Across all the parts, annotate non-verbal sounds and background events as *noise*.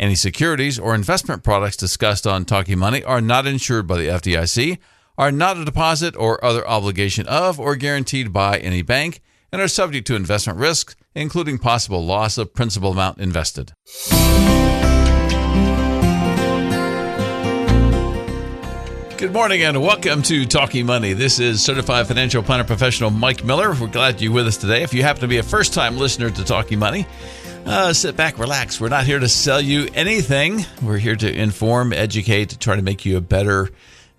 Any securities or investment products discussed on Talking Money are not insured by the FDIC, are not a deposit or other obligation of or guaranteed by any bank, and are subject to investment risks, including possible loss of principal amount invested. Good morning and welcome to Talking Money. This is certified financial planner professional Mike Miller. We're glad you're with us today. If you happen to be a first time listener to Talking Money, uh, sit back, relax. We're not here to sell you anything. We're here to inform, educate, to try to make you a better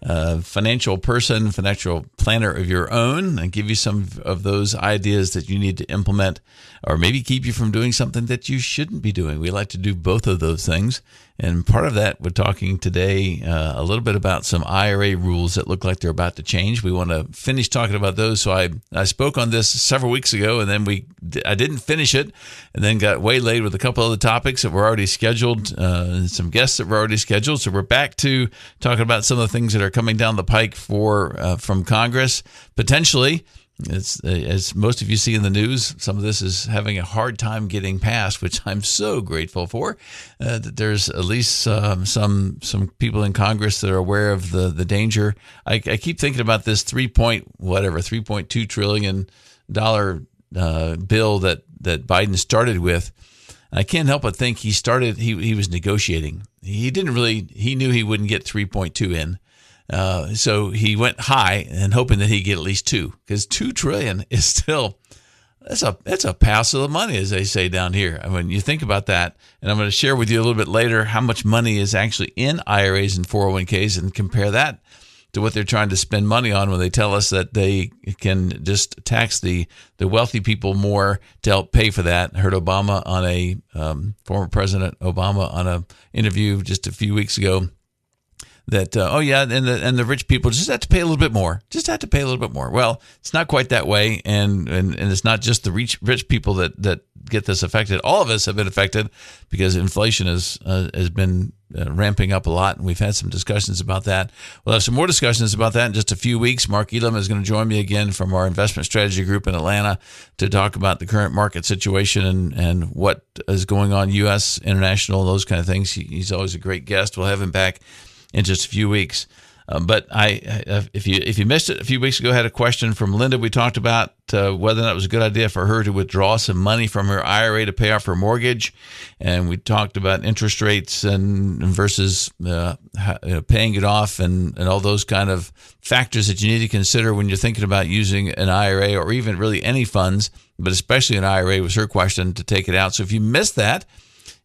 uh, financial person, financial planner of your own, and give you some of those ideas that you need to implement, or maybe keep you from doing something that you shouldn't be doing. We like to do both of those things. And part of that, we're talking today uh, a little bit about some IRA rules that look like they're about to change. We want to finish talking about those. So I, I spoke on this several weeks ago, and then we I didn't finish it, and then got waylaid with a couple other topics that were already scheduled, uh, some guests that were already scheduled. So we're back to talking about some of the things that are coming down the pike for uh, from Congress potentially. As most of you see in the news, some of this is having a hard time getting passed, which *laughs* I'm so grateful for. Uh, that there's at least um, some some people in Congress that are aware of the the danger. I, I keep thinking about this three point whatever three point two trillion dollar uh, bill that that Biden started with. I can't help but think he started he he was negotiating. He didn't really he knew he wouldn't get 3.2 in. Uh, so he went high and hoping that he'd get at least two, because two trillion *laughs* is still that's a that's a pass of the money, as they say down here. I mean, you think about that, and I'm going to share with you a little bit later how much money is actually in IRAs and 401ks, and compare that to what they're trying to spend money on when they tell us that they can just tax the the wealthy people more to help pay for that. I heard Obama on a um, former President Obama on a interview just a few weeks ago that uh, oh yeah and the and the rich people just have to pay a little bit more just have to pay a little bit more. Well it's not quite that way and and, and it's not just the rich rich people that that get this affected. All of us have been affected because inflation has uh, has been uh, ramping up a lot and we've had some discussions about that. We'll have some more discussions about that in just a few weeks. Mark elam is going to join me again from our investment strategy group in atlanta to talk about the current market situation and and what is going on us international those kind of things. He, he's always a great guest. We'll have him back in just a few weeks. Um, but I, if you if you missed it a few weeks ago, I had a question from Linda. We talked about uh, whether or not it was a good idea for her to withdraw some money from her IRA to pay off her mortgage, and we talked about interest rates and versus uh, paying it off and and all those kind of factors that you need to consider when you're thinking about using an IRA or even really any funds, but especially an IRA was her question to take it out. So if you missed that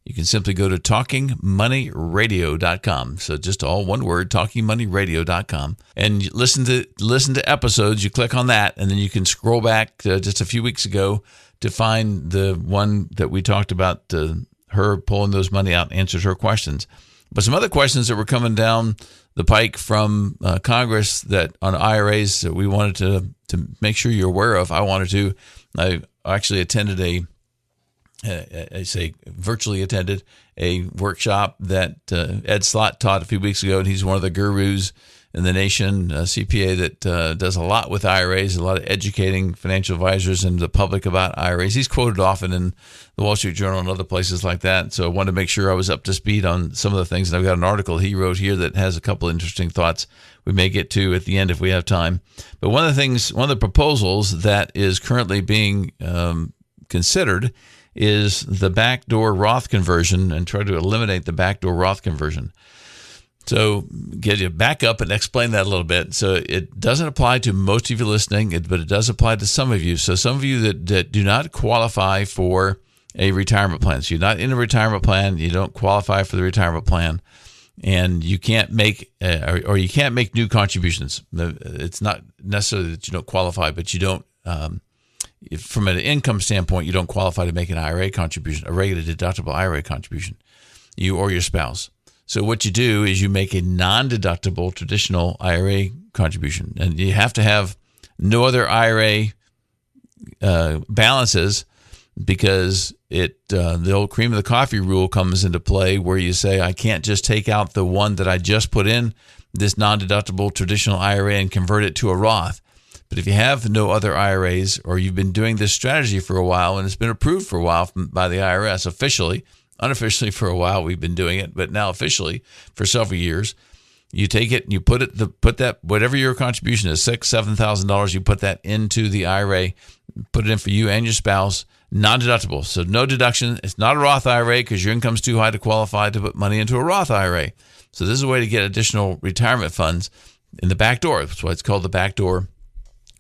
you can simply go to talkingmoneyradio.com. So just all one word, talkingmoneyradio.com, and listen to listen to episodes. You click on that, and then you can scroll back just a few weeks ago to find the one that we talked about. Uh, her pulling those money out answers her questions. But some other questions that were coming down the pike from uh, Congress that on IRAs that we wanted to to make sure you're aware of. I wanted to. I actually attended a I say virtually attended a workshop that uh, Ed Slott taught a few weeks ago, and he's one of the gurus in the nation, uh, CPA that uh, does a lot with IRAs, a lot of educating financial advisors and the public about IRAs. He's quoted often in the Wall Street Journal and other places like that. So I wanted to make sure I was up to speed on some of the things. And I've got an article he wrote here that has a couple interesting thoughts we may get to at the end if we have time. But one of the things, one of the proposals that is currently being um, considered is the backdoor Roth conversion and try to eliminate the backdoor Roth conversion. So, get you back up and explain that a little bit. So, it doesn't apply to most of you listening, but it does apply to some of you. So, some of you that, that do not qualify for a retirement plan. So, you're not in a retirement plan, you don't qualify for the retirement plan, and you can't make uh, or, or, you can't make new contributions. It's not necessarily that you don't qualify, but you don't um, if, from an income standpoint, you don't qualify to make an IRA contribution, a regular deductible IRA contribution, you or your spouse. So what you do is you make a non-deductible traditional IRA contribution, and you have to have no other IRA uh, balances because it uh, the old cream of the coffee rule comes into play where you say I can't just take out the one that I just put in this non-deductible traditional IRA and convert it to a Roth. But if you have no other IRAs or you've been doing this strategy for a while and it's been approved for a while by the IRS officially, unofficially for a while we've been doing it, but now officially for several years, you take it and you put it the put that whatever your contribution is six seven thousand dollars you put that into the IRA, put it in for you and your spouse non-deductible. So no deduction. It's not a Roth IRA because your income's too high to qualify to put money into a Roth IRA. So this is a way to get additional retirement funds in the back door. That's why it's called the backdoor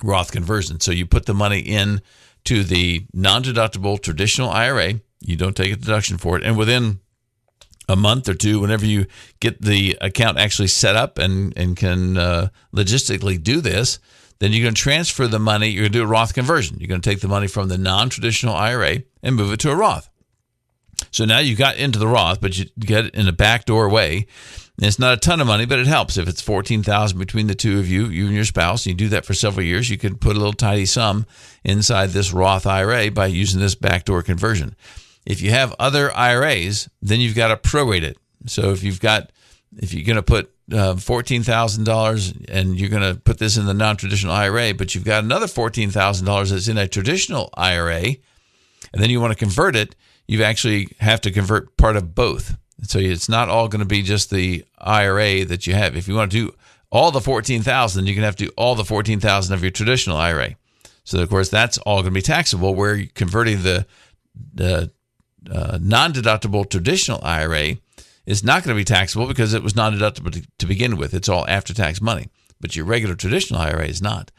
Roth conversion. So you put the money in to the non-deductible traditional IRA. You don't take a deduction for it, and within a month or two, whenever you get the account actually set up and and can uh, logistically do this, then you're going to transfer the money. You're going to do a Roth conversion. You're going to take the money from the non-traditional IRA and move it to a Roth. So now you got into the Roth, but you get it in a backdoor way. And it's not a ton of money, but it helps. If it's fourteen thousand between the two of you, you and your spouse, and you do that for several years, you can put a little tidy sum inside this Roth IRA by using this backdoor conversion. If you have other IRAs, then you've got to prorate it. So if you've got, if you're going to put uh, fourteen thousand dollars and you're going to put this in the non-traditional IRA, but you've got another fourteen thousand dollars that's in a traditional IRA, and then you want to convert it, you actually have to convert part of both. So it's not all going to be just the IRA that you have. If you want to do all the 14,000, you can have to do all the 14,000 of your traditional IRA. So of course that's all going to be taxable where converting the the uh, non-deductible traditional IRA is not going to be taxable because it was non-deductible to, to begin with. It's all after-tax money. But your regular traditional IRA is not.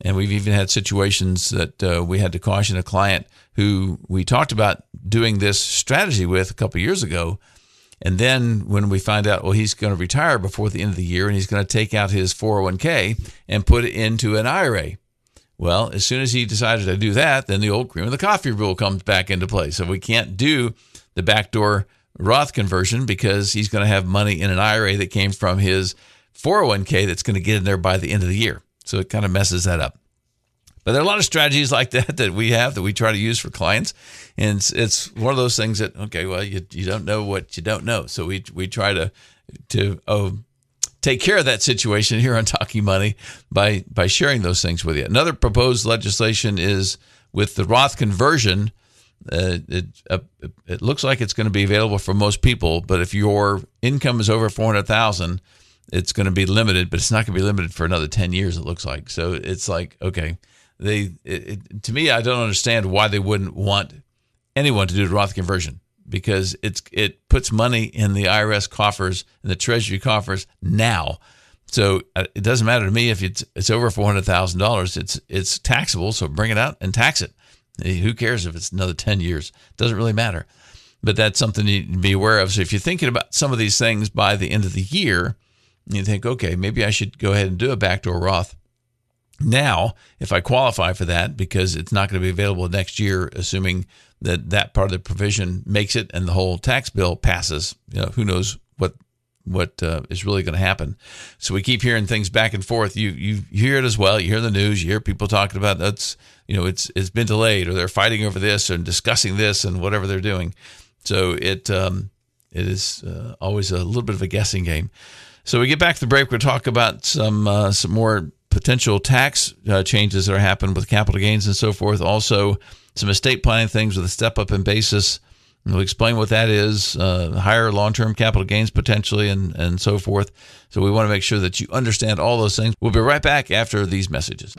And we've even had situations that uh, we had to caution a client who we talked about doing this strategy with a couple years ago and then when we find out, well, he's going to retire before the end of the year and he's going to take out his 401k and put it into an IRA. Well, as soon as he decided to do that, then the old cream of the coffee rule comes back into play. So we can't do the backdoor Roth conversion because he's going to have money in an IRA that came from his 401k that's going to get in there by the end of the year. So it kind of messes that up. But there are a lot of strategies like that that we have that we try to use for clients, and it's, it's one of those things that okay, well, you, you don't know what you don't know, so we we try to to oh take care of that situation here on Talking Money by by sharing those things with you. Another proposed legislation is with the Roth conversion. Uh, it uh, it looks like it's going to be available for most people, but if your income is over four hundred thousand, it's going to be limited. But it's not going to be limited for another ten years. It looks like. So it's like okay, they it, it, to me, I don't understand why they wouldn't want anyone to do the Roth conversion because it's it puts money in the IRS coffers and the Treasury coffers now. So uh, it doesn't matter to me if it's it's over four hundred thousand dollars. It's it's taxable, so bring it out and tax it. Who cares if it's another ten years? It doesn't really matter. But that's something you need to be aware of. So if you're thinking about some of these things by the end of the year, you think, okay, maybe I should go ahead and do a backdoor Roth now if I qualify for that because it's not going to be available next year, assuming that that part of the provision makes it and the whole tax bill passes. You know, who knows what what uh, is really going to happen. So we keep hearing things back and forth. You you hear it as well. You hear the news. You hear people talking about that's you know it's it's been delayed or they're fighting over this and discussing this and whatever they're doing. So it um, it is uh, always a little bit of a guessing game. So we get back to the break. We'll talk about some uh, some more potential tax uh, changes that are happening with capital gains and so forth. Also, some estate planning things with a step up in basis. And we'll explain what that is, uh, higher long term capital gains potentially, and, and so forth. So, we want to make sure that you understand all those things. We'll be right back after these messages.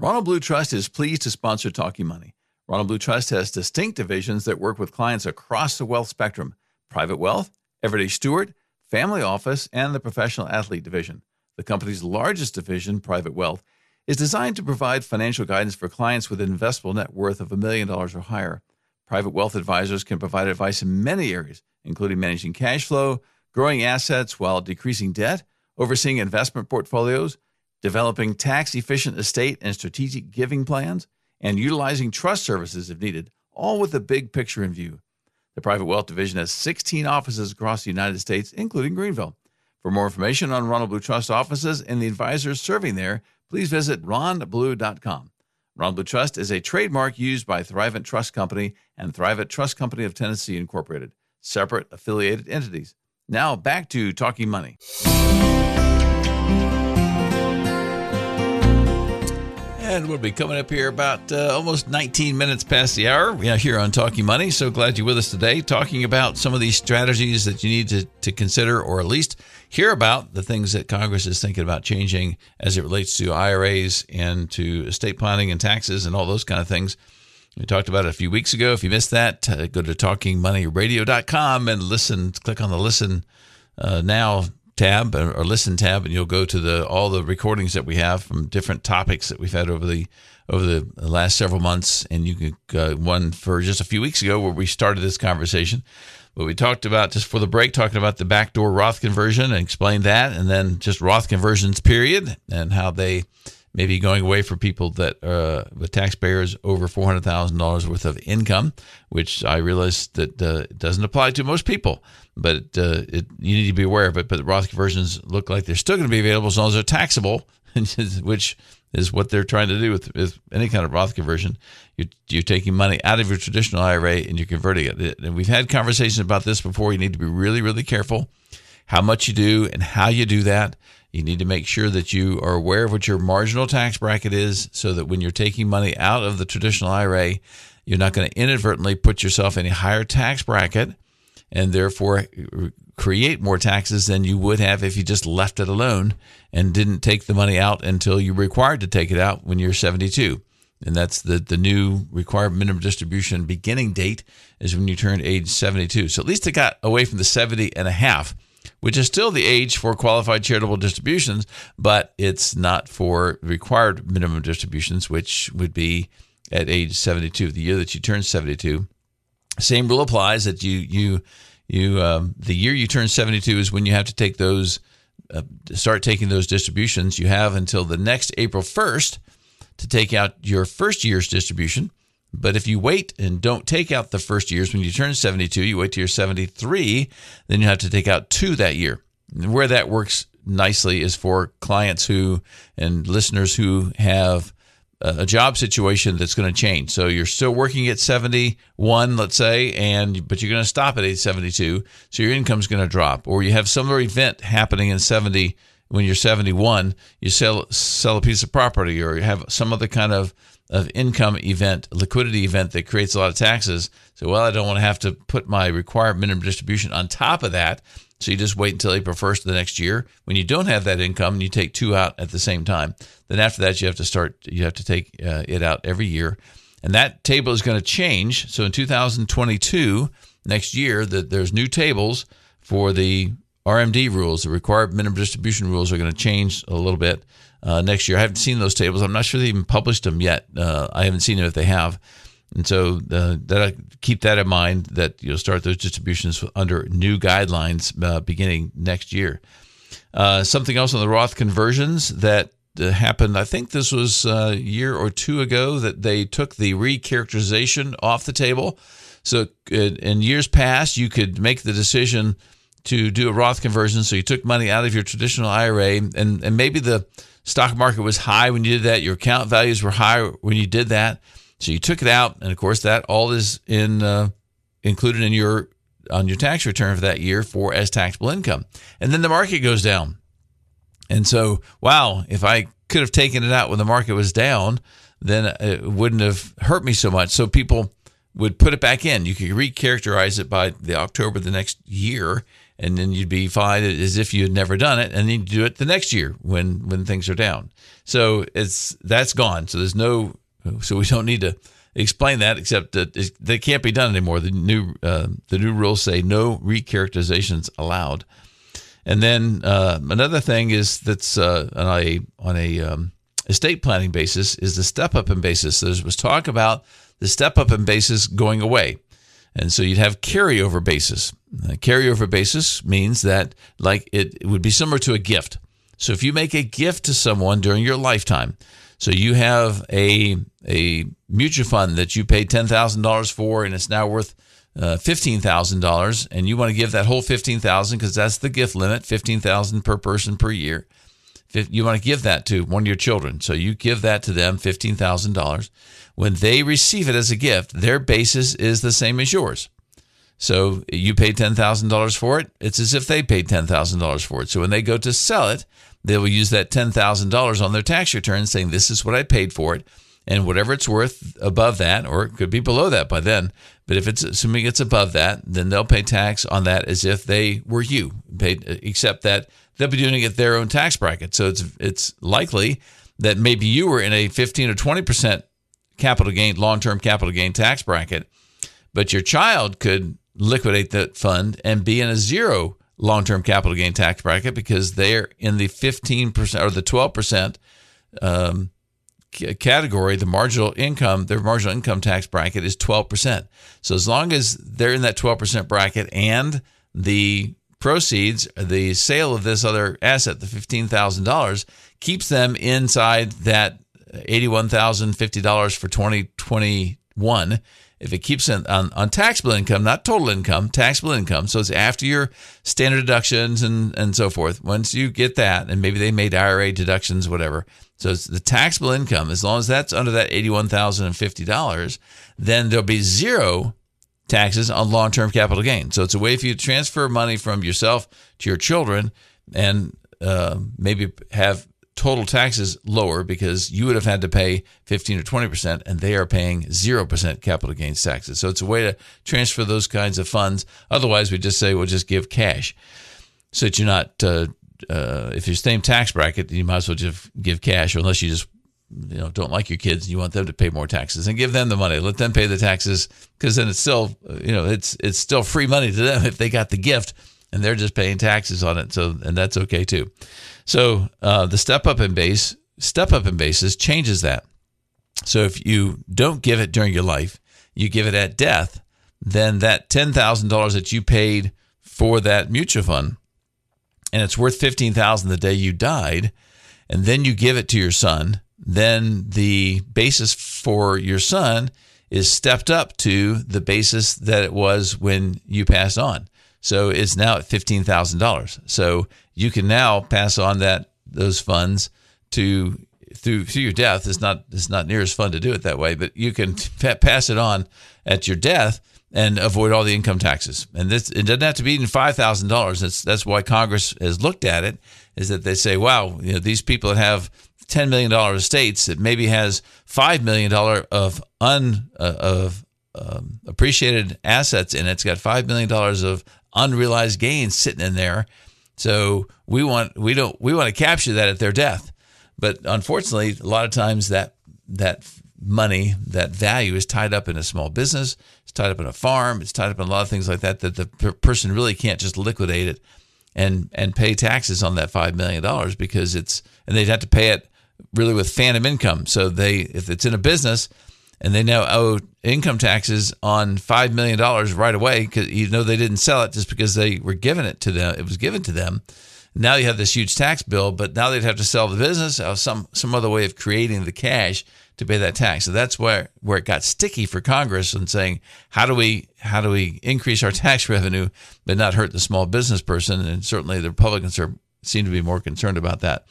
Ronald Blue Trust is pleased to sponsor Talking Money. Ronald Blue Trust has distinct divisions that work with clients across the wealth spectrum private wealth, everyday steward, family office, and the professional athlete division. The company's largest division, Private Wealth, is designed to provide financial guidance for clients with an investable net worth of a million dollars or higher. Private wealth advisors can provide advice in many areas, including managing cash flow, growing assets while decreasing debt, overseeing investment portfolios, developing tax efficient estate and strategic giving plans, and utilizing trust services if needed, all with the big picture in view. The Private Wealth Division has 16 offices across the United States, including Greenville. For more information on Ronald Blue Trust offices and the advisors serving there, please visit ronblue.com. Ronald Blue Trust is a trademark used by Thrivent Trust Company and Thrivent Trust Company of Tennessee Incorporated, separate affiliated entities. Now back to Talking Money. And we'll be coming up here about uh, almost 19 minutes past the hour yeah, here on Talking Money. So glad you're with us today, talking about some of these strategies that you need to, to consider or at least hear about the things that Congress is thinking about changing as it relates to IRAs and to estate planning and taxes and all those kind of things. We talked about it a few weeks ago. If you missed that, uh, go to talkingmoneyradio.com and listen, click on the listen uh, now tab or listen tab, and you'll go to the all the recordings that we have from different topics that we've had over the over the last several months. And you can uh, one for just a few weeks ago where we started this conversation. But we talked about just for the break, talking about the backdoor Roth conversion and explained that, and then just Roth conversions period and how they may be going away for people that uh, with taxpayers over four hundred thousand dollars worth of income, which I realize that uh, doesn't apply to most people, but uh, it, you need to be aware of it. But the Roth conversions look like they're still going to be available as long as they're taxable, *laughs* which is what they're trying to do with, with any kind of Roth conversion. You're, you're, taking money out of your traditional IRA and you're converting it. And we've had conversations about this before. You need to be really, really careful how much you do and how you do that. You need to make sure that you are aware of what your marginal tax bracket is so that when you're taking money out of the traditional IRA, you're not going to inadvertently put yourself in a higher tax bracket and therefore uh, create more taxes than you would have if you just left it alone and didn't take the money out until you're required to take it out when you're 72. And that's the, the new required minimum distribution beginning date is when you turn age 72. So at least it got away from the 70 and a half which is still the age for qualified charitable distributions, but it's not for required minimum distributions, which would be at age 72, the year that you turn 72. Same rule applies that you you you um, the year you turn 72 is when you have to take those uh, start taking those distributions. You have until the next April 1st to take out your first year's distribution. But if you wait and don't take out the first years when you turn 72, you wait till you're 73, then you have to take out two that year. And where that works nicely is for clients who and listeners who have a job situation that's going to change. So you're still working at 71, let's say, and but you're going to stop at age 72, so your income is going to drop. Or you have some other event happening in 70 when you're 71, you sell sell a piece of property or you have some other kind of of income event, liquidity event that creates a lot of taxes. So, well, I don't want to have to put my required minimum distribution on top of that. So you just wait until April 1st of the next year. When you don't have that income and you take two out at the same time, then after that you have to start. You have to take uh, it out every year, and that table is going to change. So in 2022, next year, that there's new tables for the RMD rules. The required minimum distribution rules are going to change a little bit uh, next year. I haven't seen those tables. I'm not sure they even published them yet. Uh, I haven't seen them if they have. And so uh, that keep that in mind that you'll start those distributions under new guidelines uh, beginning next year. Uh, something else on the Roth conversions that uh, happened, I think this was a year or two ago, that they took the recharacterization off the table. So in years past, you could make the decision to do a Roth conversion. So you took money out of your traditional IRA, and, and maybe the stock market was high when you did that. Your account values were high when you did that. So you took it out, and of course that all is in uh, included in your on your tax return for that year for as taxable income. And then the market goes down, and so wow, if I could have taken it out when the market was down, then it wouldn't have hurt me so much. So people would put it back in. You could recharacterize it by the October the next year, and then you'd be fine as if you had never done it, and then you do it the next year when when things are down. So it's that's gone. So there's no. So we don't need to explain that, except that they can't be done anymore. The new uh, the new rules say no recharacterizations allowed. And then uh, another thing is that's uh, on a on a um, estate planning basis is the step up in basis. There was talk about the step up in basis going away. And so you'd have carryover basis. A carryover basis means that like it, it would be similar to a gift. So if you make a gift to someone during your lifetime, so you have a a mutual fund that you paid ten thousand dollars for, and it's now worth uh, $15,000 and you want to give that whole 15000 because that's the gift limit 15000 per person per year. You want to give that to one of your children. So you give that to them $15000 when they receive it as a gift their basis is the same as yours. So you paid $10000 for it. It's as if they paid $10000 for it. So when they go to sell it they will use that $10000 on their tax return saying this is what i paid for it and whatever it's worth above that, or it could be below that by then. But if it's assuming it's above that, then they'll pay tax on that as if they were you paid, except that they'll be doing it their own tax bracket. So it's it's likely that maybe you were in a 15 or 20 percent capital gain, long term capital gain tax bracket, but your child could liquidate that fund and be in a zero long term capital gain tax bracket because they're in the 15 percent or the 12 percent. Um, category, the marginal income, their marginal income tax bracket is 12%. So as long as they're in that 12% bracket and the proceeds, the sale of this other asset, the $15,000, keeps them inside that $81,050 for 2021 if it keeps on, on, taxable income, not total income, taxable income, so it's after your standard deductions and, and so forth. Once you get that, and maybe they made IRA deductions, whatever. So it's the taxable income, as long as that's under that $81,050, then there'll be zero taxes on long term capital gain. So it's a way for you to transfer money from yourself to your children and uh, maybe have total taxes lower because you would have had to pay 15 or 20% and they are paying 0% capital gains taxes. So it's a way to transfer those kinds of funds. Otherwise, we just say, we'll just give cash so that you're not, uh, uh, if you're same tax bracket, you might as well just give cash unless you just you know don't like your kids and you want them to pay more taxes and give them the money let them pay the taxes because then it's still you know it's it's still free money to them if they got the gift and they're just paying taxes on it so and that's okay too so uh, the step up in base, step up in basis changes that. So if you don't give it during your life, you give it at death, then that ten thousand dollars that you paid for that mutual fund, and it's worth fifteen thousand the day you died, and then you give it to your son, then the basis for your son is stepped up to the basis that it was when you passed on. So it's now at fifteen thousand dollars. So you can now pass on that those funds to through through your death. It's not it's not near as fun to do it that way, but you can pass it on at your death and avoid all the income taxes. And this it doesn't have to be even five thousand dollars. That's that's why Congress has looked at it. Is that they say, wow, you know, these people that have ten million dollar estates, that maybe has five million dollar of un uh, of um, appreciated assets in it. It's got five million dollars of unrealized gains sitting in there. So we want we don't we want to capture that at their death. But unfortunately, a lot of times that that money, that value is tied up in a small business, it's tied up in a farm, it's tied up in a lot of things like that that the person really can't just liquidate it and and pay taxes on that 5 million dollars because it's and they'd have to pay it really with phantom income. So they if it's in a business, and they now owe income taxes on five million dollars right away because you know they didn't sell it just because they were given it to them. It was given to them. Now you have this huge tax bill, but now they'd have to sell the business or some some other way of creating the cash to pay that tax. So that's where where it got sticky for Congress and saying how do we how do we increase our tax *laughs* revenue but not hurt the small business person? And certainly the Republicans are seem to be more concerned about that.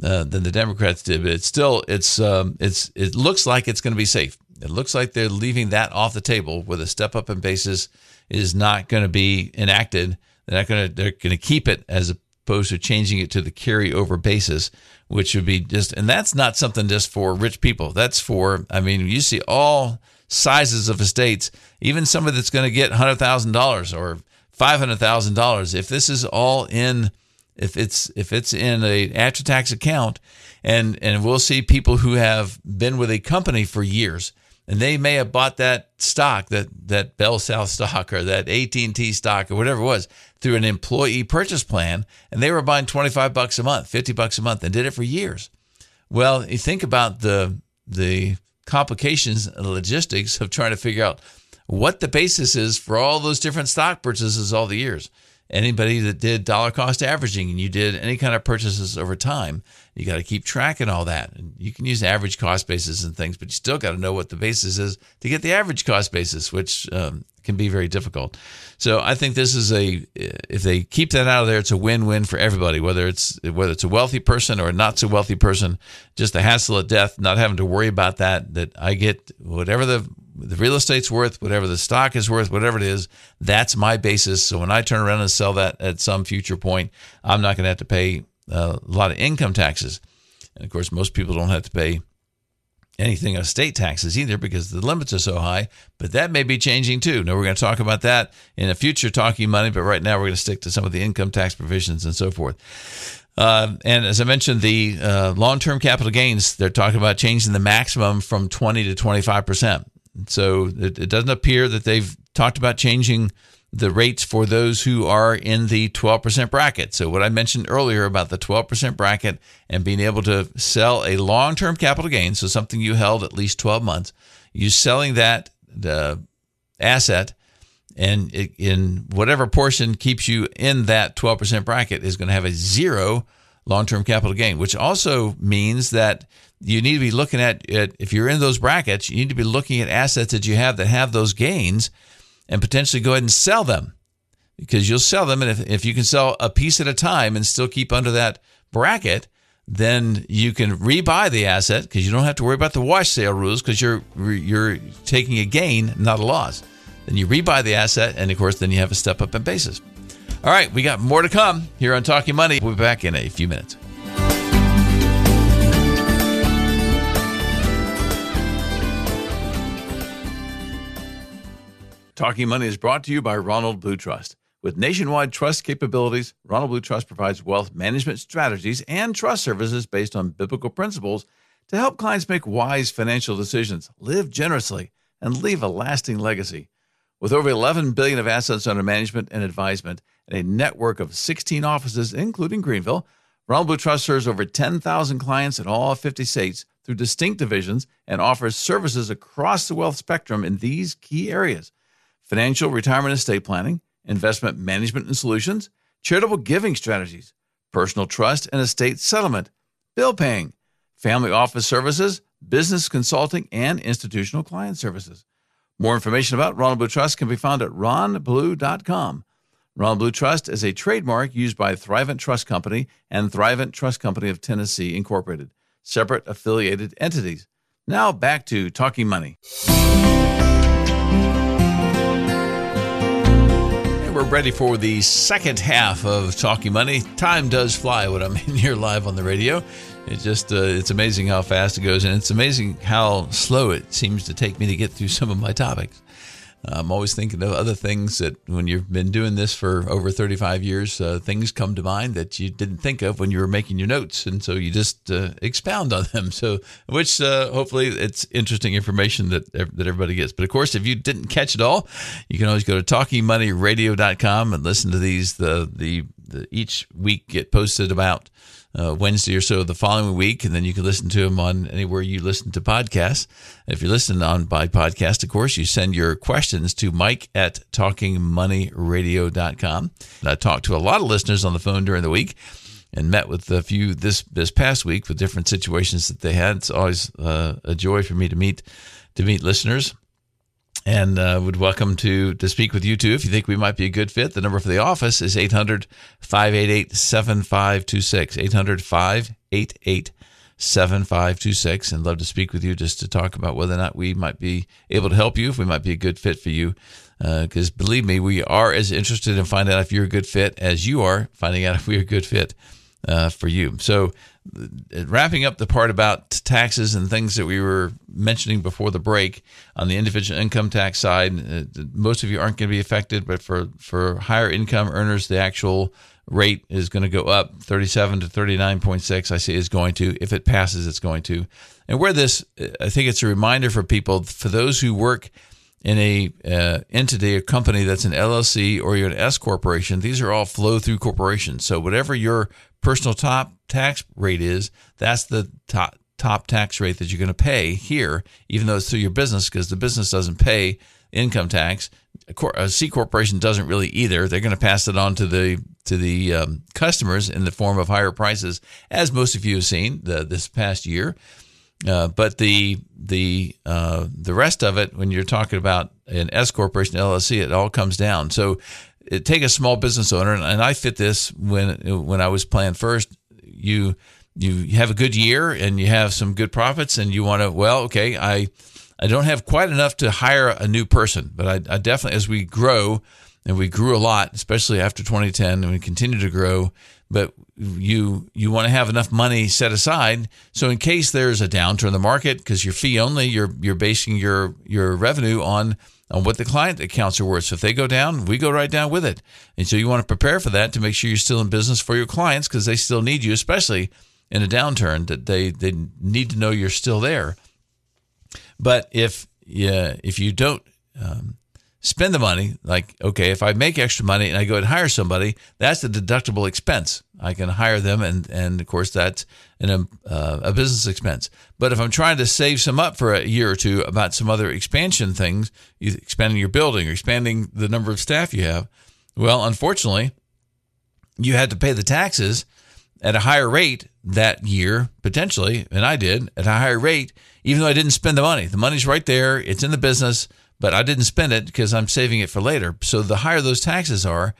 Uh, than the Democrats did, but it's still it's um, it's it looks like it's going to be safe. It looks like they're leaving that off the table, where the step up in basis is not going to be enacted. They're not going to. They're going to keep it as opposed to changing it to the carryover basis, which would be just. And that's not something just for rich people. That's for. I mean, you see all sizes of estates, even somebody that's going to get hundred thousand dollars or five hundred thousand dollars. If this is all in if it's if it's in a after tax account and and we'll see people who have been with a company for years and they may have bought that stock, that that Bell South stock or that AT&T stock or whatever it was through an employee purchase plan, and they were buying 25 bucks a month, 50 bucks a month, and did it for years. Well, you think about the the complications and the logistics of trying to figure out what the basis is for all those different stock purchases all the years. Anybody that did dollar cost averaging and you did any kind of purchases over time, you got to keep tracking all that. And you can use average cost basis and things, but you still got to know what the basis is to get the average cost basis, which um, can be very difficult. So I think this is a if they keep that out of there, it's a win-win for everybody. Whether it's whether it's a wealthy person or a not so wealthy person, just the hassle of death, not having to worry about that. That I get whatever the the real estate's worth, whatever the stock is worth, whatever it is, that's my basis. So when I turn around and sell that at some future point, I'm not going to have to pay uh, a lot of income taxes. And of course, most people don't have to pay anything of state taxes either because the limits are so high. But that may be changing too. Now, we're going to talk about that in a future talking money, but right now we're going to stick to some of the income tax provisions and so forth. Uh, and as I mentioned, the uh, long term capital gains, they're talking about changing the maximum from 20 to 25%. So it, it doesn't appear that they've talked about changing the rates for those who are in the 12% bracket. So, what I mentioned earlier about the 12% bracket and being able to sell a long term capital gain, so something you held at least 12 months, you selling that the asset and it, in whatever portion keeps you in that 12% bracket is going to have a zero long term capital gain, which also means that you need to be looking at, if you're in those brackets, you need to be looking at assets that you have that have those gains and potentially go ahead and sell them because you'll sell them. And if, if you can sell a piece at a time and still keep under that bracket, then you can rebuy the asset because you don't have to worry about the wash sale rules because you're you're taking a gain, not a loss. Then you rebuy the asset, and of course, then you have a step up in basis. All right, we got more to come here on Talking Money. We'll be back in a few minutes. Talking Money is brought to you by Ronald Blue Trust. With nationwide trust capabilities, Ronald Blue Trust provides wealth management strategies and trust services based on biblical principles to help clients make wise financial decisions, live generously, and leave a lasting legacy. With over 11 billion of assets under management and advisement and a network of 16 offices including Greenville, Ronald Blue Trust serves over 10,000 clients in all 50 states through distinct divisions and offers services across the wealth spectrum in these key areas financial retirement estate planning, investment management and solutions, charitable giving strategies, personal trust and estate settlement, bill paying, family office services, business consulting, and institutional client services. More information about Ronald Blue Trust can be found at ronblue.com. Ronald Blue Trust is a trademark used by Thrivent Trust Company and Thrivent Trust Company of Tennessee, Incorporated, separate affiliated entities. Now back to Talking Money. We're ready for the second half of Talking Money. Time does fly when I'm *laughs* in here live on the radio. It just uh, it's amazing how fast it goes, and it's amazing how slow it seems to take me to get through some of my topics. I'm always thinking of other things that when you've been doing this for over 35 years, uh, things come to mind that you didn't think of when you were making your notes. And so you just uh, expound on *laughs* them. So, which uh, hopefully it's interesting information that, that everybody gets. But of course, if you didn't catch it all, you can always go to talkingmoneyradio.com and listen to these. The, the, the each week get posted about uh, Wednesday or so the following week, and then you can listen to them on anywhere you listen to podcasts. If you're listening on by podcast, of course, you send your questions to Mike at talkingmoneyradio.com. I talked to a lot of listeners on the phone during the week and met with a few this this past week with different situations that they had. It's always uh, a joy for me to meet to meet listeners and uh, would welcome to to speak with you too if you think we might be a good fit. The number for the office is 800 588 7526. 800 588 7526. And love to speak with you just to talk about whether or not we might be able to help you, if we might be a good fit for you. Because uh, believe me, we are as interested in finding out if you're a good fit as you are finding out if we're a good fit uh, for you. So wrapping up the part about taxes and things that we were mentioning before the break on the individual income tax side, uh, most of you aren't going to be affected, but for, for higher income earners, the actual rate is going to go up 37 to 39.6 i say is going to. If it passes it's going to. And where this i think it's a reminder for people for those who work in a uh, entity a company that's an llc or you're an s corporation these are all flow through corporations so whatever your personal top tax rate is, that's the top top tax rate that you're going to pay here, even though it's through your business, because the business doesn't pay income tax. a C corporation doesn't really either. They're going to pass it on to the to the um, customers in the form of higher prices, as most of you have seen the, this past year. Uh, but the the uh, the rest of it, when you're talking about an S corporation, LLC, it all comes down. So, it, take a small business owner, and, and I fit this when when I was playing first. You you have a good year and you have some good profits, and you want to well, okay, I I don't have quite enough to hire a new person, but I, I definitely as we grow and we grew a lot, especially after 2010, and we continue to grow. But you you want to have enough money set aside so in case there's a downturn in the market because you're fee only, you're you're basing your your revenue on on what the client accounts are worth. So if they go down, we go right down with it. And so you want to prepare for that to make sure you're still in business for your clients because they still need you, especially in a downturn. That they they need to know you're still there. But if yeah, if you don't um, spend the money. Like, okay, if I make extra money and I go and hire somebody, that's a deductible expense. I can hire them, and and of course that's an, um, uh, a business expense. But if I'm trying to save some up for a year or two about some other expansion things, expanding your building or expanding the number of staff you have, well, unfortunately, you had to pay the taxes at a higher rate that year potentially, and I did at a higher rate, even though I didn't spend the money. The money's right there; it's in the business but I didn't spend it because I'm saving it for later. So the higher those taxes are,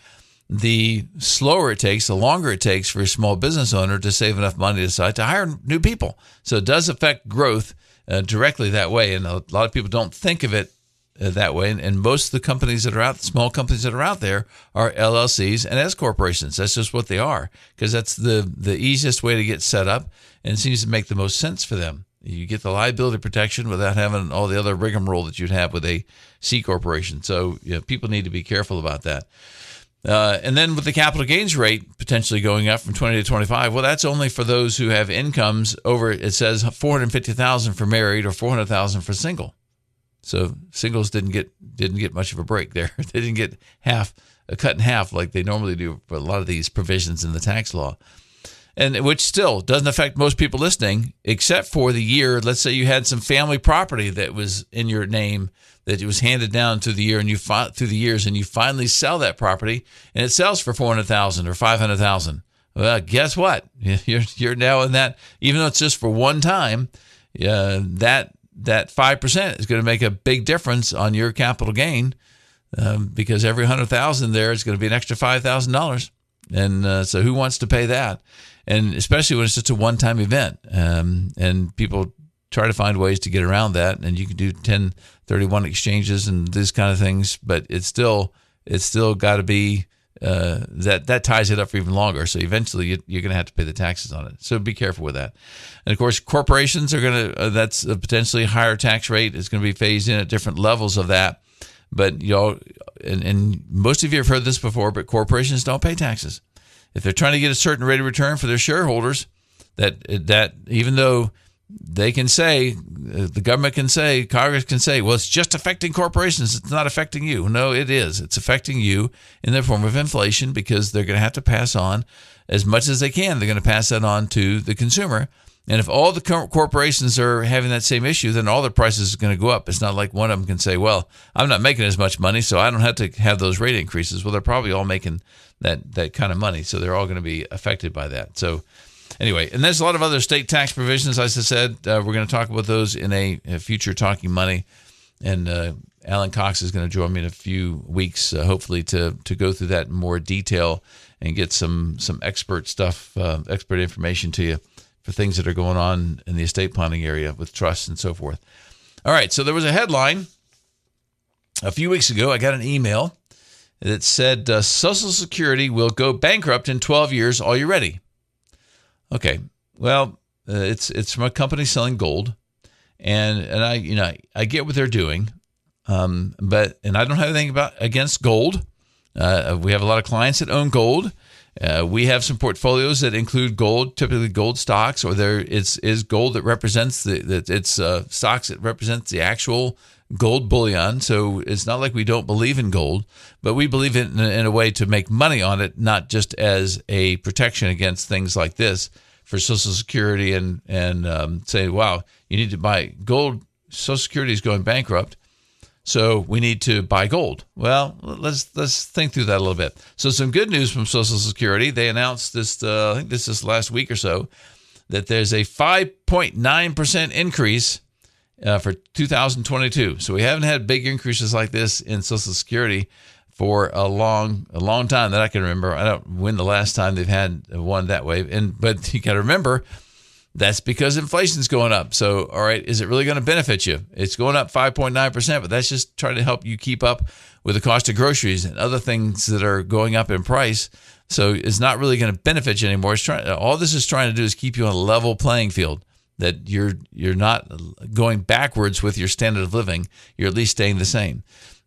the slower it takes, the longer it takes for a small business owner to save enough money to decide to hire new people. So it does affect growth uh, directly that way. And a lot of people don't think of it uh, that way. And, and, most of the companies that are out, small companies that are out there, are LLCs and S corporations. That's just what they are because that's the the easiest way to get set up, and seems to make the most sense for them. You get the liability protection without having all the other rigmarole that you'd have with a C corporation. So you know, people need to be careful about that. Uh, and then with the capital gains rate potentially going up from 20 to 25, well, that's only for those who have incomes over, it says 450,000 for married or 400,000 for single. So singles didn't get didn't get much of a break there. *laughs* they didn't get half a cut in half like they normally do for a lot of these provisions in the tax law and which still doesn't affect most people listening, except for the year. Let's say you had some family property that was in your name that was handed down through the year, and you through the years, and you finally sell that property, and it sells for four hundred thousand or five hundred thousand. Well, guess what? *laughs* You're you're now in that. Even though it's just for one time, uh, that that five percent is going to make a big difference on your capital gain, um, because every hundred thousand there is going to be an extra five thousand dollars. And uh, so, who wants to pay that? And especially when it's just a one-time event. Um, and people try to find ways to get around that, and you can do 1031 exchanges and these kind of things, but it's still it's still got to be uh, that that ties it up for even longer. So eventually, you, are going to have to pay the taxes on it. So be careful with that. And of course, corporations are going to uh, that's a potentially higher tax rate. It's going to be phased in at different levels of that. But know, and, and most of you have heard this before, but corporations don't pay taxes if they're trying to get a certain rate of return for their shareholders, that that even though they can say uh, the government can say congress can say well it's just affecting corporations it's not affecting you. No it is. It's affecting you in the form of inflation because they're going to have to pass on as much as they can. They're going to pass that on to the consumer and if all the corporations are having that same issue then all their prices are going to go up it's not like one of them can say well i'm not making as much money so i don't have to have those rate increases well they're probably all making that that kind of money. So they're all going to be affected by that. So anyway, and there's a lot of other state tax provisions. As I said, uh, we're going to talk about those in a, a future talking money. And uh, Alan Cox is going to join me in a few weeks, uh, hopefully to to go through that in more detail and get some some expert stuff, uh, expert information to you for things that are going on in the estate planning area with trusts and so forth. All right, so there was a headline a few weeks ago. I got an email that said uh, Social Security will go bankrupt in 12 years. Are you ready? Okay. Well, uh, it's it's from a company selling gold, and and I you know I get what they're doing, um, but and I don't have anything about against gold. Uh, we have a lot of clients that own gold. Uh, we have some portfolios that include gold, typically gold stocks, or there it's is gold that represents the that it's uh, stocks that represents the actual gold bullion. So it's not like we don't believe in gold, but we believe in, in a way to make money on it, not just as a protection against things like this for Social Security and and um, say, wow, you need to buy gold. Social Security is going bankrupt. So we need to buy gold. Well, let's let's think through that a little bit. So some good news from Social Security. They announced this. Uh, I think this is last week or so that there's a 5.9 percent increase uh, for 2022. So we haven't had big increases like this in Social Security for a long a long time that I can remember. I don't when the last time they've had one that way. And but *laughs* you got to remember that's because inflation's going up. So, all right, is it really going to benefit you? It's going up 5.9%, but that's just trying to help you keep up with the cost of groceries and other things that are going up in price. So, it's not really going to benefit you anymore. It's trying all this is trying to do is keep you on a level playing field that you're you're not going backwards with your standard of living. You're at least staying the same.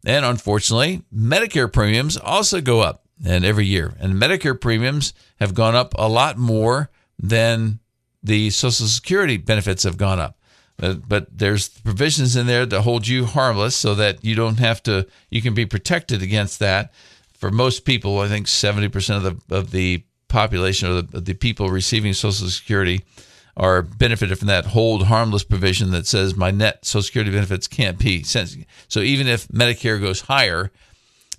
And unfortunately, Medicare premiums also go up and every year. And Medicare premiums have gone up a lot more than the Social Security benefits have gone up. But, but there's provisions in there that hold you harmless so that you don't have to, you can be protected against that. For most people, I think 70% of the, of the population or the, the people receiving Social Security are benefited from that hold harmless provision that says my net Social Security benefits can't be. So even if Medicare goes higher,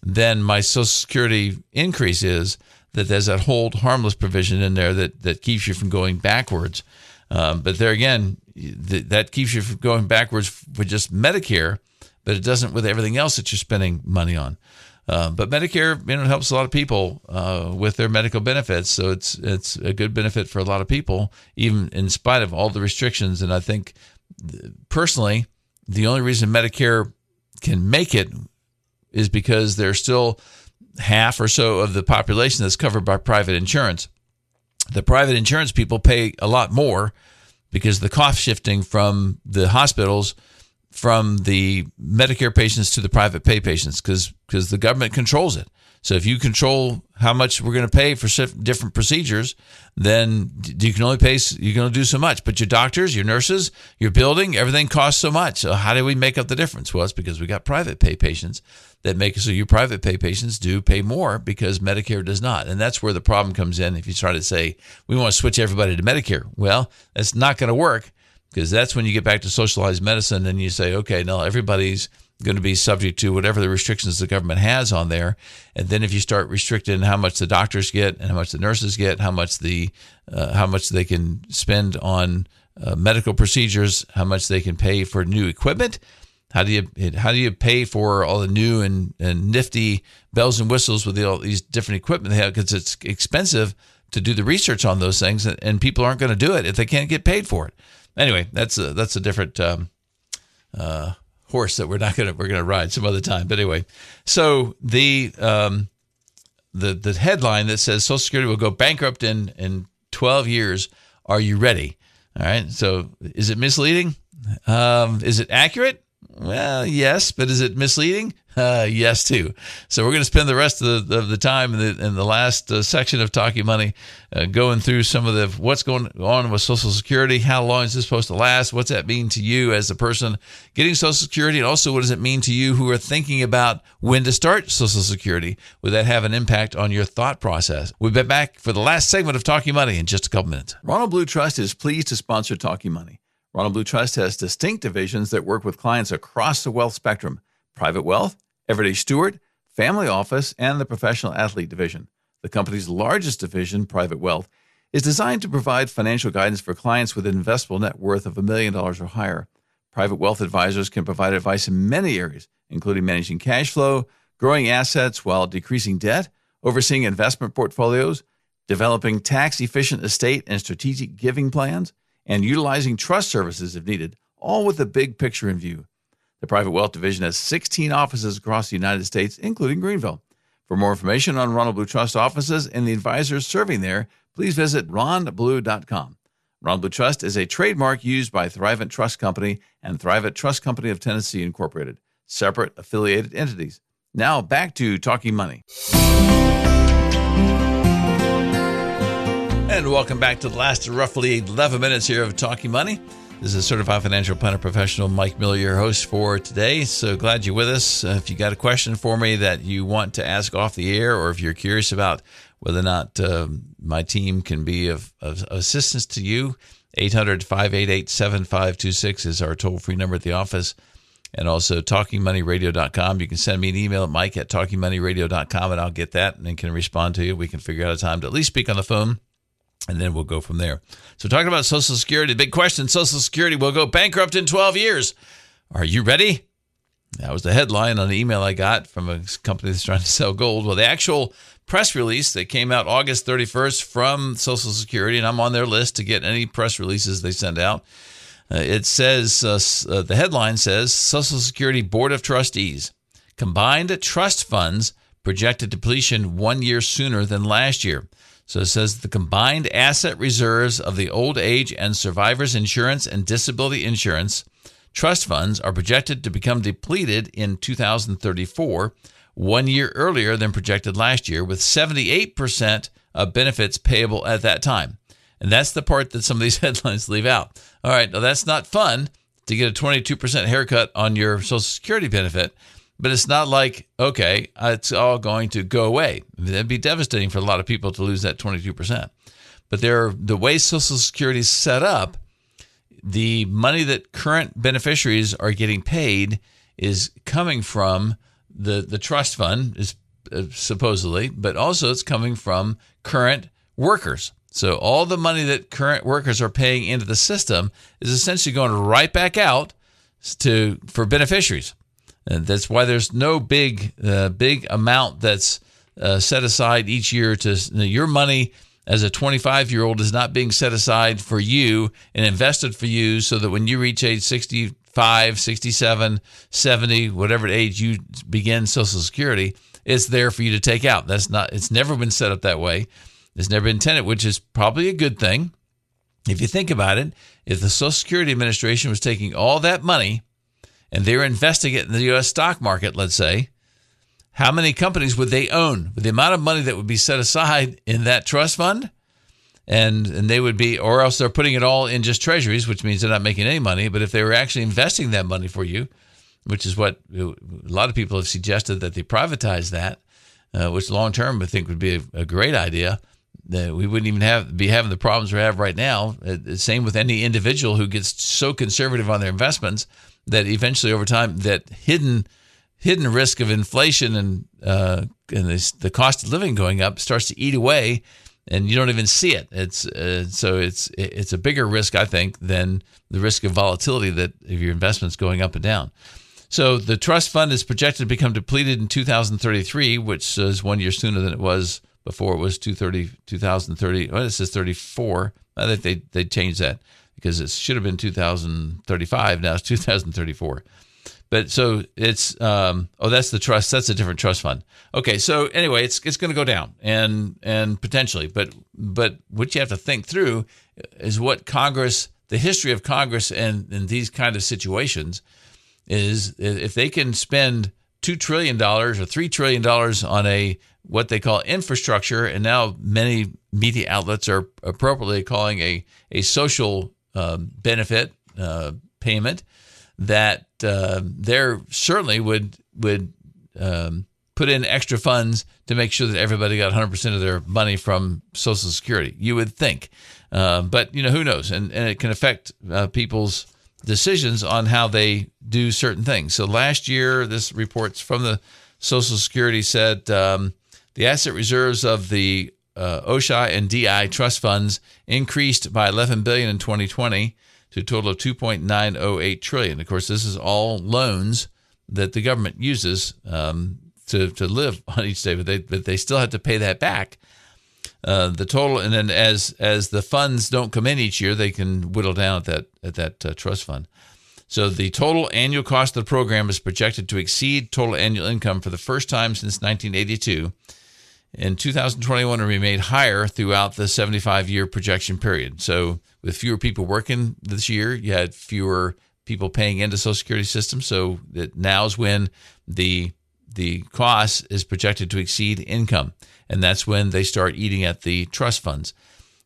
then my Social Security increase is that there's that hold harmless provision in there that, that keeps you from going backwards. Um, but there again, th- that keeps you from going backwards for just Medicare, but it doesn't with everything else that you're spending money on. Uh, but Medicare, you know, helps a lot of people uh, with their medical benefits, so it's it's a good benefit for a lot of people, even in spite of all the restrictions. And I think, personally, the only reason Medicare can make it is because there's still half or so of the population that's covered by private insurance. The private insurance people pay a lot more because the cost shifting from the hospitals from the Medicare patients to the private pay patients because because the government controls it. So if you control how much we're going to pay for different procedures, then you can only pay you can only do so much. But your doctors, your nurses, your building, everything costs so much. So how do we make up the difference? Well, it's because we got private pay patients that make so your private pay patients do pay more because Medicare does not. And that's where the problem comes in. If you try to say we want to switch everybody to Medicare, well, that's not going to work because that's when you get back to socialized medicine and you say, okay, now everybody's going to be subject to whatever the restrictions the government has on there. And then if you start restricting how much the doctors get and how much the nurses get, how much the uh, how much they can spend on uh, medical procedures, how much they can pay for new equipment, how do you how do you pay for all the new and, and nifty bells and whistles with the, all these different equipment they have because it's expensive to do the research on those things and people aren't going to do it if they can't get paid for it. Anyway, that's a that's a different um, uh, horse that we're not gonna we're gonna ride some other time. But anyway, so the um, the the headline that says Social Security will go bankrupt in in 12 years. Are you ready? All right. So is it misleading? Um, is it accurate? Well, yes, but is it misleading? Uh, yes, too. So we're going to spend the rest of the, of the time in the, in the last uh, section of Talking Money uh, going through some of the what's going on with Social Security. How long is this supposed to last? What's that mean to you as a person getting Social Security? And also, what does it mean to you who are thinking about when to start Social Security? Would that have an impact on your thought process? We'll be back for the last segment of Talking Money in just a couple minutes. Ronald Blue Trust is pleased to sponsor Talking Money. Ronald Blue Trust has distinct divisions that work with clients across the wealth spectrum private wealth, everyday steward, family office, and the professional athlete division. The company's largest division, Private Wealth, is designed to provide financial guidance for clients with an investable net worth of a million dollars or higher. Private wealth advisors can provide advice in many areas, including managing cash flow, growing assets while decreasing debt, overseeing investment portfolios, developing tax efficient estate and strategic giving plans, and utilizing trust services if needed, all with the big picture in view. The Private Wealth Division has 16 offices across the United States, including Greenville. For more information on Ronald Blue Trust offices and the advisors serving there, please visit ronblue.com. Ronald Blue Trust is a trademark used by Thrivent Trust Company and Thrivent Trust Company of Tennessee Incorporated, separate affiliated entities. Now back to Talking Money. And welcome back to the last roughly 11 minutes here of Talking Money. This is certified financial planner professional Mike Miller, your host for today. So glad you're with us. Uh, if you got a question for me that you want to ask off the air, or if you're curious about whether or not uh, my team can be of, of assistance to you, 800 588 7526 is our toll free number at the office. and also talkingmoneyradio.com. You can send me an email at mike at talkingmoneyradio.com and I'll get that and can respond to you. We can figure out a time to at least speak on the phone and then we'll go from there. So, talking about Social Security, big question Social Security will go bankrupt in 12 years. Are you ready? That was the headline on an email I got from a company that's trying to sell gold. Well, the actual press release that came out August 31st from Social Security, and I'm on their list to get any press releases they send out. Uh, it says uh, uh, the headline says Social Security Board of Trustees combined trust funds projected depletion one year sooner than last year. So it says the combined asset reserves of the old age and survivors insurance and disability insurance trust funds are projected to become depleted in 2034, one year earlier than projected last year, with 78% of benefits payable at that time. And that's the part that some of these *laughs* headlines leave out. All right, now that's not fun to get a 22% haircut on your Social Security benefit but it's not like, okay, it's all going to go away. That'd be devastating for a lot of people to lose that 22%. But there, the way Social Security is set up, the money that current beneficiaries are getting paid is coming from the, the trust fund, is uh, supposedly, but also it's coming from current workers. So all the money that current workers are paying into the system is essentially going right back out to for beneficiaries. And that's why there's no big uh, big amount that's uh, set aside each year to your money as a 25 year old is not being set aside for you and invested for you so that when you reach age 65, 67, 70, whatever age you begin Social Security, it's there for you to take out. That's not, it's never been set up that way. It's never been intended, which is probably a good thing. If you think about it, if the Social Security Administration was taking all that money and they're investing it in the U.S. stock market, let's say, how many companies would they own with the amount of money that would be set aside in that trust fund? And, and they would be, or else they're putting it all in just treasuries, which means they're not making any money. But if they were actually investing that money for you, which is what a lot of people have suggested that they privatize that, uh, which long term I think would be a, a great idea. That we wouldn't even have be having the problems we have right now. Uh, same with any individual who gets so conservative on their investments that eventually over time that hidden hidden risk of inflation and uh, and this, the cost of living going up starts to eat away and you don't even see it. It's uh, so it's it's a bigger risk i think than the risk of volatility that if your investments going up and down. So the trust fund is projected to become depleted in 2033 which is one year sooner than it was before it was 230 2030 well it says 34 i think they they changed that because it should have been 2035. Now it's *laughs* 2034. But so it's um, oh that's the trust that's a different trust fund. Okay, so anyway, it's it's going to go down and and potentially, but but what you have to think through is what Congress, the history of Congress, and in these kind of situations, is if they can spend two trillion dollars or three trillion dollars on a what they call infrastructure, and now many media outlets are appropriately calling a a social uh, benefit uh, payment that uh, there certainly would would um, put in extra funds to make sure that everybody got 100% of their money from Social Security. You would think, uh, but you know who knows, and and it can affect uh, people's decisions on how they do certain things. So last year, this reports from the Social Security said um, the asset reserves of the uh, OASI and DI trust funds increased by 11 billion in 2020 to a total of 2.908 trillion. Of course, this is all loans that the government uses um, to to live *laughs* on each day, but they but they still have to pay that back. Uh, the total, and then as as the funds don't come in each year, they can whittle down at that at that uh, trust fund. So the total annual cost of the program is projected to exceed total annual income for the first time since 1982 in 2021 and remain higher throughout the 75 year projection period. So, with fewer people working this year, you had fewer people paying into Social Security system. So that now is when the the cost is projected to exceed income, and that's when they start eating at the trust funds.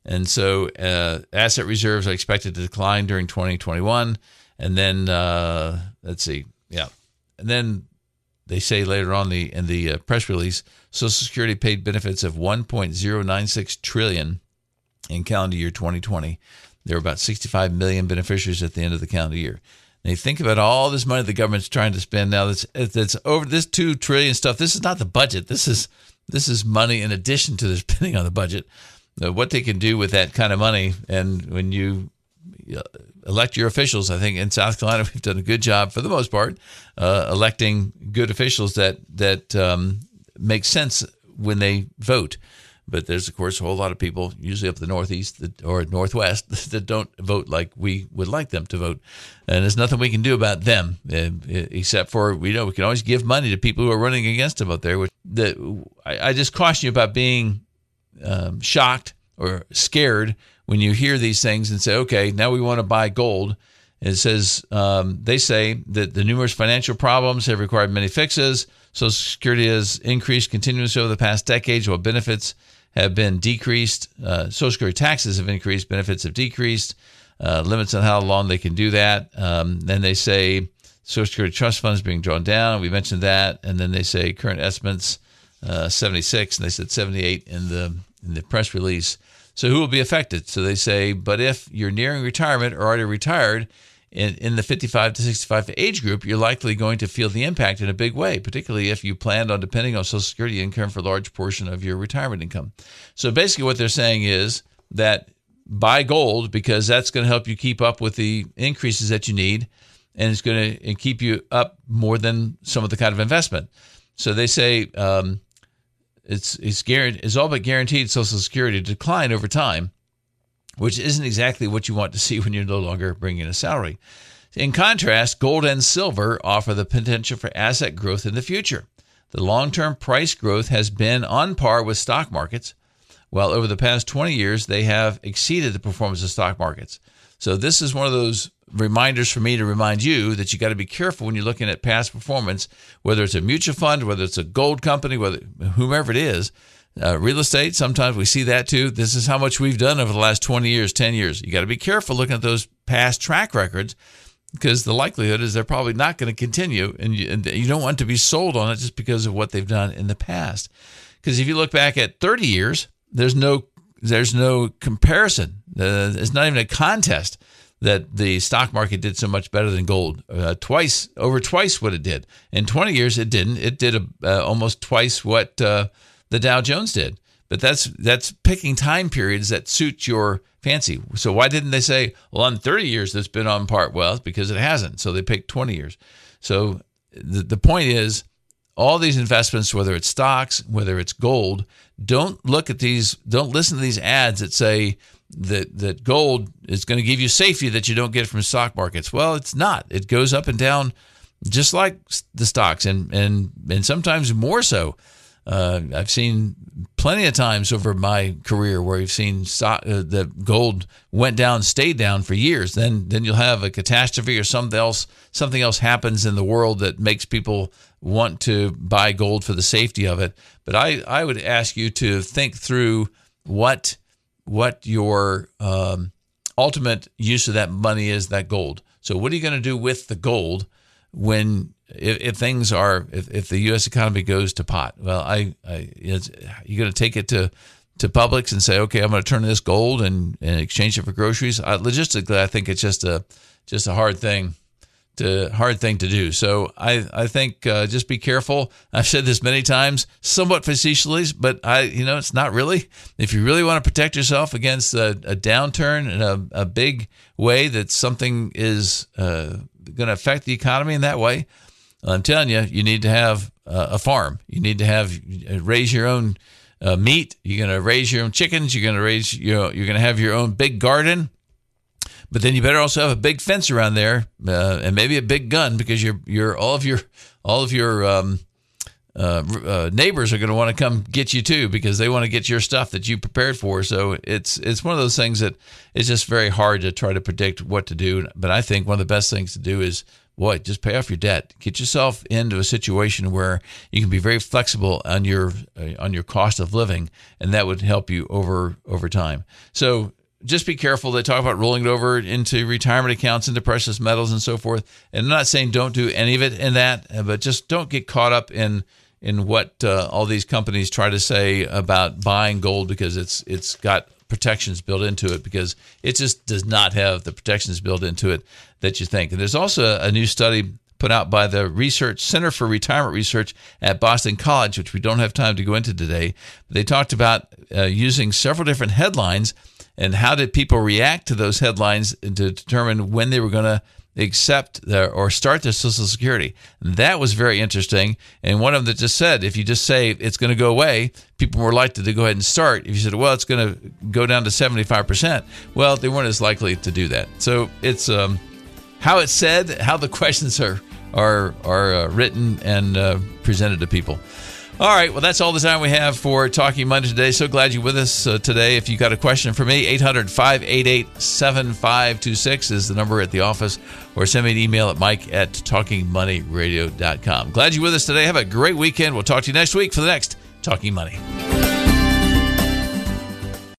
And so, uh, asset reserves are expected to decline during 2021, and then uh, let's see, yeah, and then they say later on the in the uh, press release, Social Security paid benefits of 1.096 trillion in calendar year 2020. There were about 65 million beneficiaries at the end of the calendar year. and you think about all this money the government's trying to spend now that's that's over this two trillion stuff. This is not the budget. This is this is money in addition to the *laughs* spending on the budget. Uh, what they can do with that kind of money, and when you uh, elect your officials, I think in South Carolina *laughs* we've done a good job for the most part, uh, electing good officials that that um, make sense when they vote. But there's, of course, a whole lot of people, usually up the Northeast or Northwest, *laughs* that don't vote like we would like them to vote. And there's nothing we can do about them, uh, except for, we know we can always give money to people who are running against them up there. Which the, I, I just caution you about being um, shocked or scared when you hear these things and say, okay, now we want to buy gold. It says um, they say that the numerous financial problems have required many fixes. Social Security has increased continuously over the past decades, while benefits have been decreased. Uh, Social Security taxes have increased, benefits have decreased. Uh, limits on how long they can do that. Um, then they say Social Security trust funds being drawn down. We mentioned that, and then they say current estimates uh, 76, and they said 78 in the in the press release. So who will be affected? So they say, but if you're nearing retirement or already retired, in, in the 55 to 65 age group, you're likely going to feel the impact in a big way, particularly if you planned on depending on Social Security income for a large portion of your retirement income. So basically, what they're saying is that buy gold because that's going to help you keep up with the increases that you need, and it's going to keep you up more than some of the kind of investment. So they say um, it's it's guaranteed, it's all but guaranteed Social Security decline over time which isn't exactly what you want to see when you're no longer bringing a salary. In contrast, gold and silver offer the potential for asset growth in the future. The long term price growth has been on par with stock markets, while over the past 20 years, they have exceeded the performance of stock markets. So, this is one of those reminders for me to remind you that you got to be careful when you're looking at past performance, whether it's a mutual fund, whether it's a gold company, whether whomever it is, uh, real estate, sometimes we see that too. This is how much we've done over the last 20 years, 10 years. You got to be careful looking at those past track records because the likelihood is they're probably not going to continue. And you, and you don't want to be sold on it just because of what they've done in the past. Because if you look back at 30 years, there's no there's no comparison. Uh, it's not even a contest that the stock market did so much better than gold. Uh, twice over twice what it did. In 20 years, it didn't. It did a, uh, almost twice what uh, the Dow Jones did. But that's that's picking time periods that suit your fancy. So why didn't they say, well, on 30 years that's been on par? Well, because it hasn't. So they picked 20 years. So the, the point is, all these investments, whether it's stocks, whether it's gold, don't look at these, don't listen to these ads that say that that gold is going to give you safety that you don't get from stock markets. Well, it's not. It goes up and down just like the stocks and and and sometimes more so. Uh, I've seen plenty of times over my career where you've seen stock, uh, the gold went down, stayed down for years. Then then you'll have a catastrophe or something else. Something else happens in the world that makes people want to buy gold for the safety of it. But I I would ask you to think through what what your um, ultimate use of that money is, that gold. So what are you going to do with the gold when if, if things are if, if the U.S. economy goes to pot, well, I, I you're going to take it to to Publix and say, okay, I'm going to turn this gold and, and exchange it for groceries. I, logistically, I think it's just a just a hard thing to hard thing to do. So I I think uh, just be careful. I've said this many times, somewhat facetiously, but I you know it's not really. If you really want to protect yourself against a, a downturn in a, a big way that something is uh, going to affect the economy in that way, I'm telling you, you need to have uh, a farm. You need to have raise your own uh, meat. You're going to raise your own chickens. You're going to raise you know, you're going to have your own big garden. But then you better also have a big fence around there, uh, and maybe a big gun because you're you're all of your all of your um, uh, uh, neighbors are going to want to come get you too because they want to get your stuff that you prepared for. So it's it's one of those things that it's just very hard to try to predict what to do. But I think one of the best things to do is boy, just pay off your debt. Get yourself into a situation where you can be very flexible on your uh, on your cost of living, and that would help you over over time. So just be careful. They talk about rolling it over into retirement accounts, into precious metals, and so forth. And I'm not saying don't do any of it in that, but just don't get caught up in in what uh, all these companies try to say about buying gold because it's it's got protections built into it because it just does not have the protections built into it that you think. And there's also a new study put out by the Research Center for Retirement Research at Boston College, which we don't have time to go into today. They talked about uh, using several different headlines and how did people react to those headlines to determine when they were going to accept their, or start their Social Security. That was very interesting. And one of them that just said, if you just say it's going to go away, people were likely to go ahead and start. If you said, well, it's going to go down to 75%, well, they weren't as likely to do that. So it's um, how it's said, how the *laughs* questions are are are uh, written and uh, presented to people. All right, well, that's all the time we have for Talking Money today. So glad you're with us uh, today. If you've got a question for me, 800 588 7526 is the number at the office, or send me an email at mike at talkingmoneyradio.com. Glad you're with us today. Have a great weekend. We'll talk to you next week for the next Talking Money.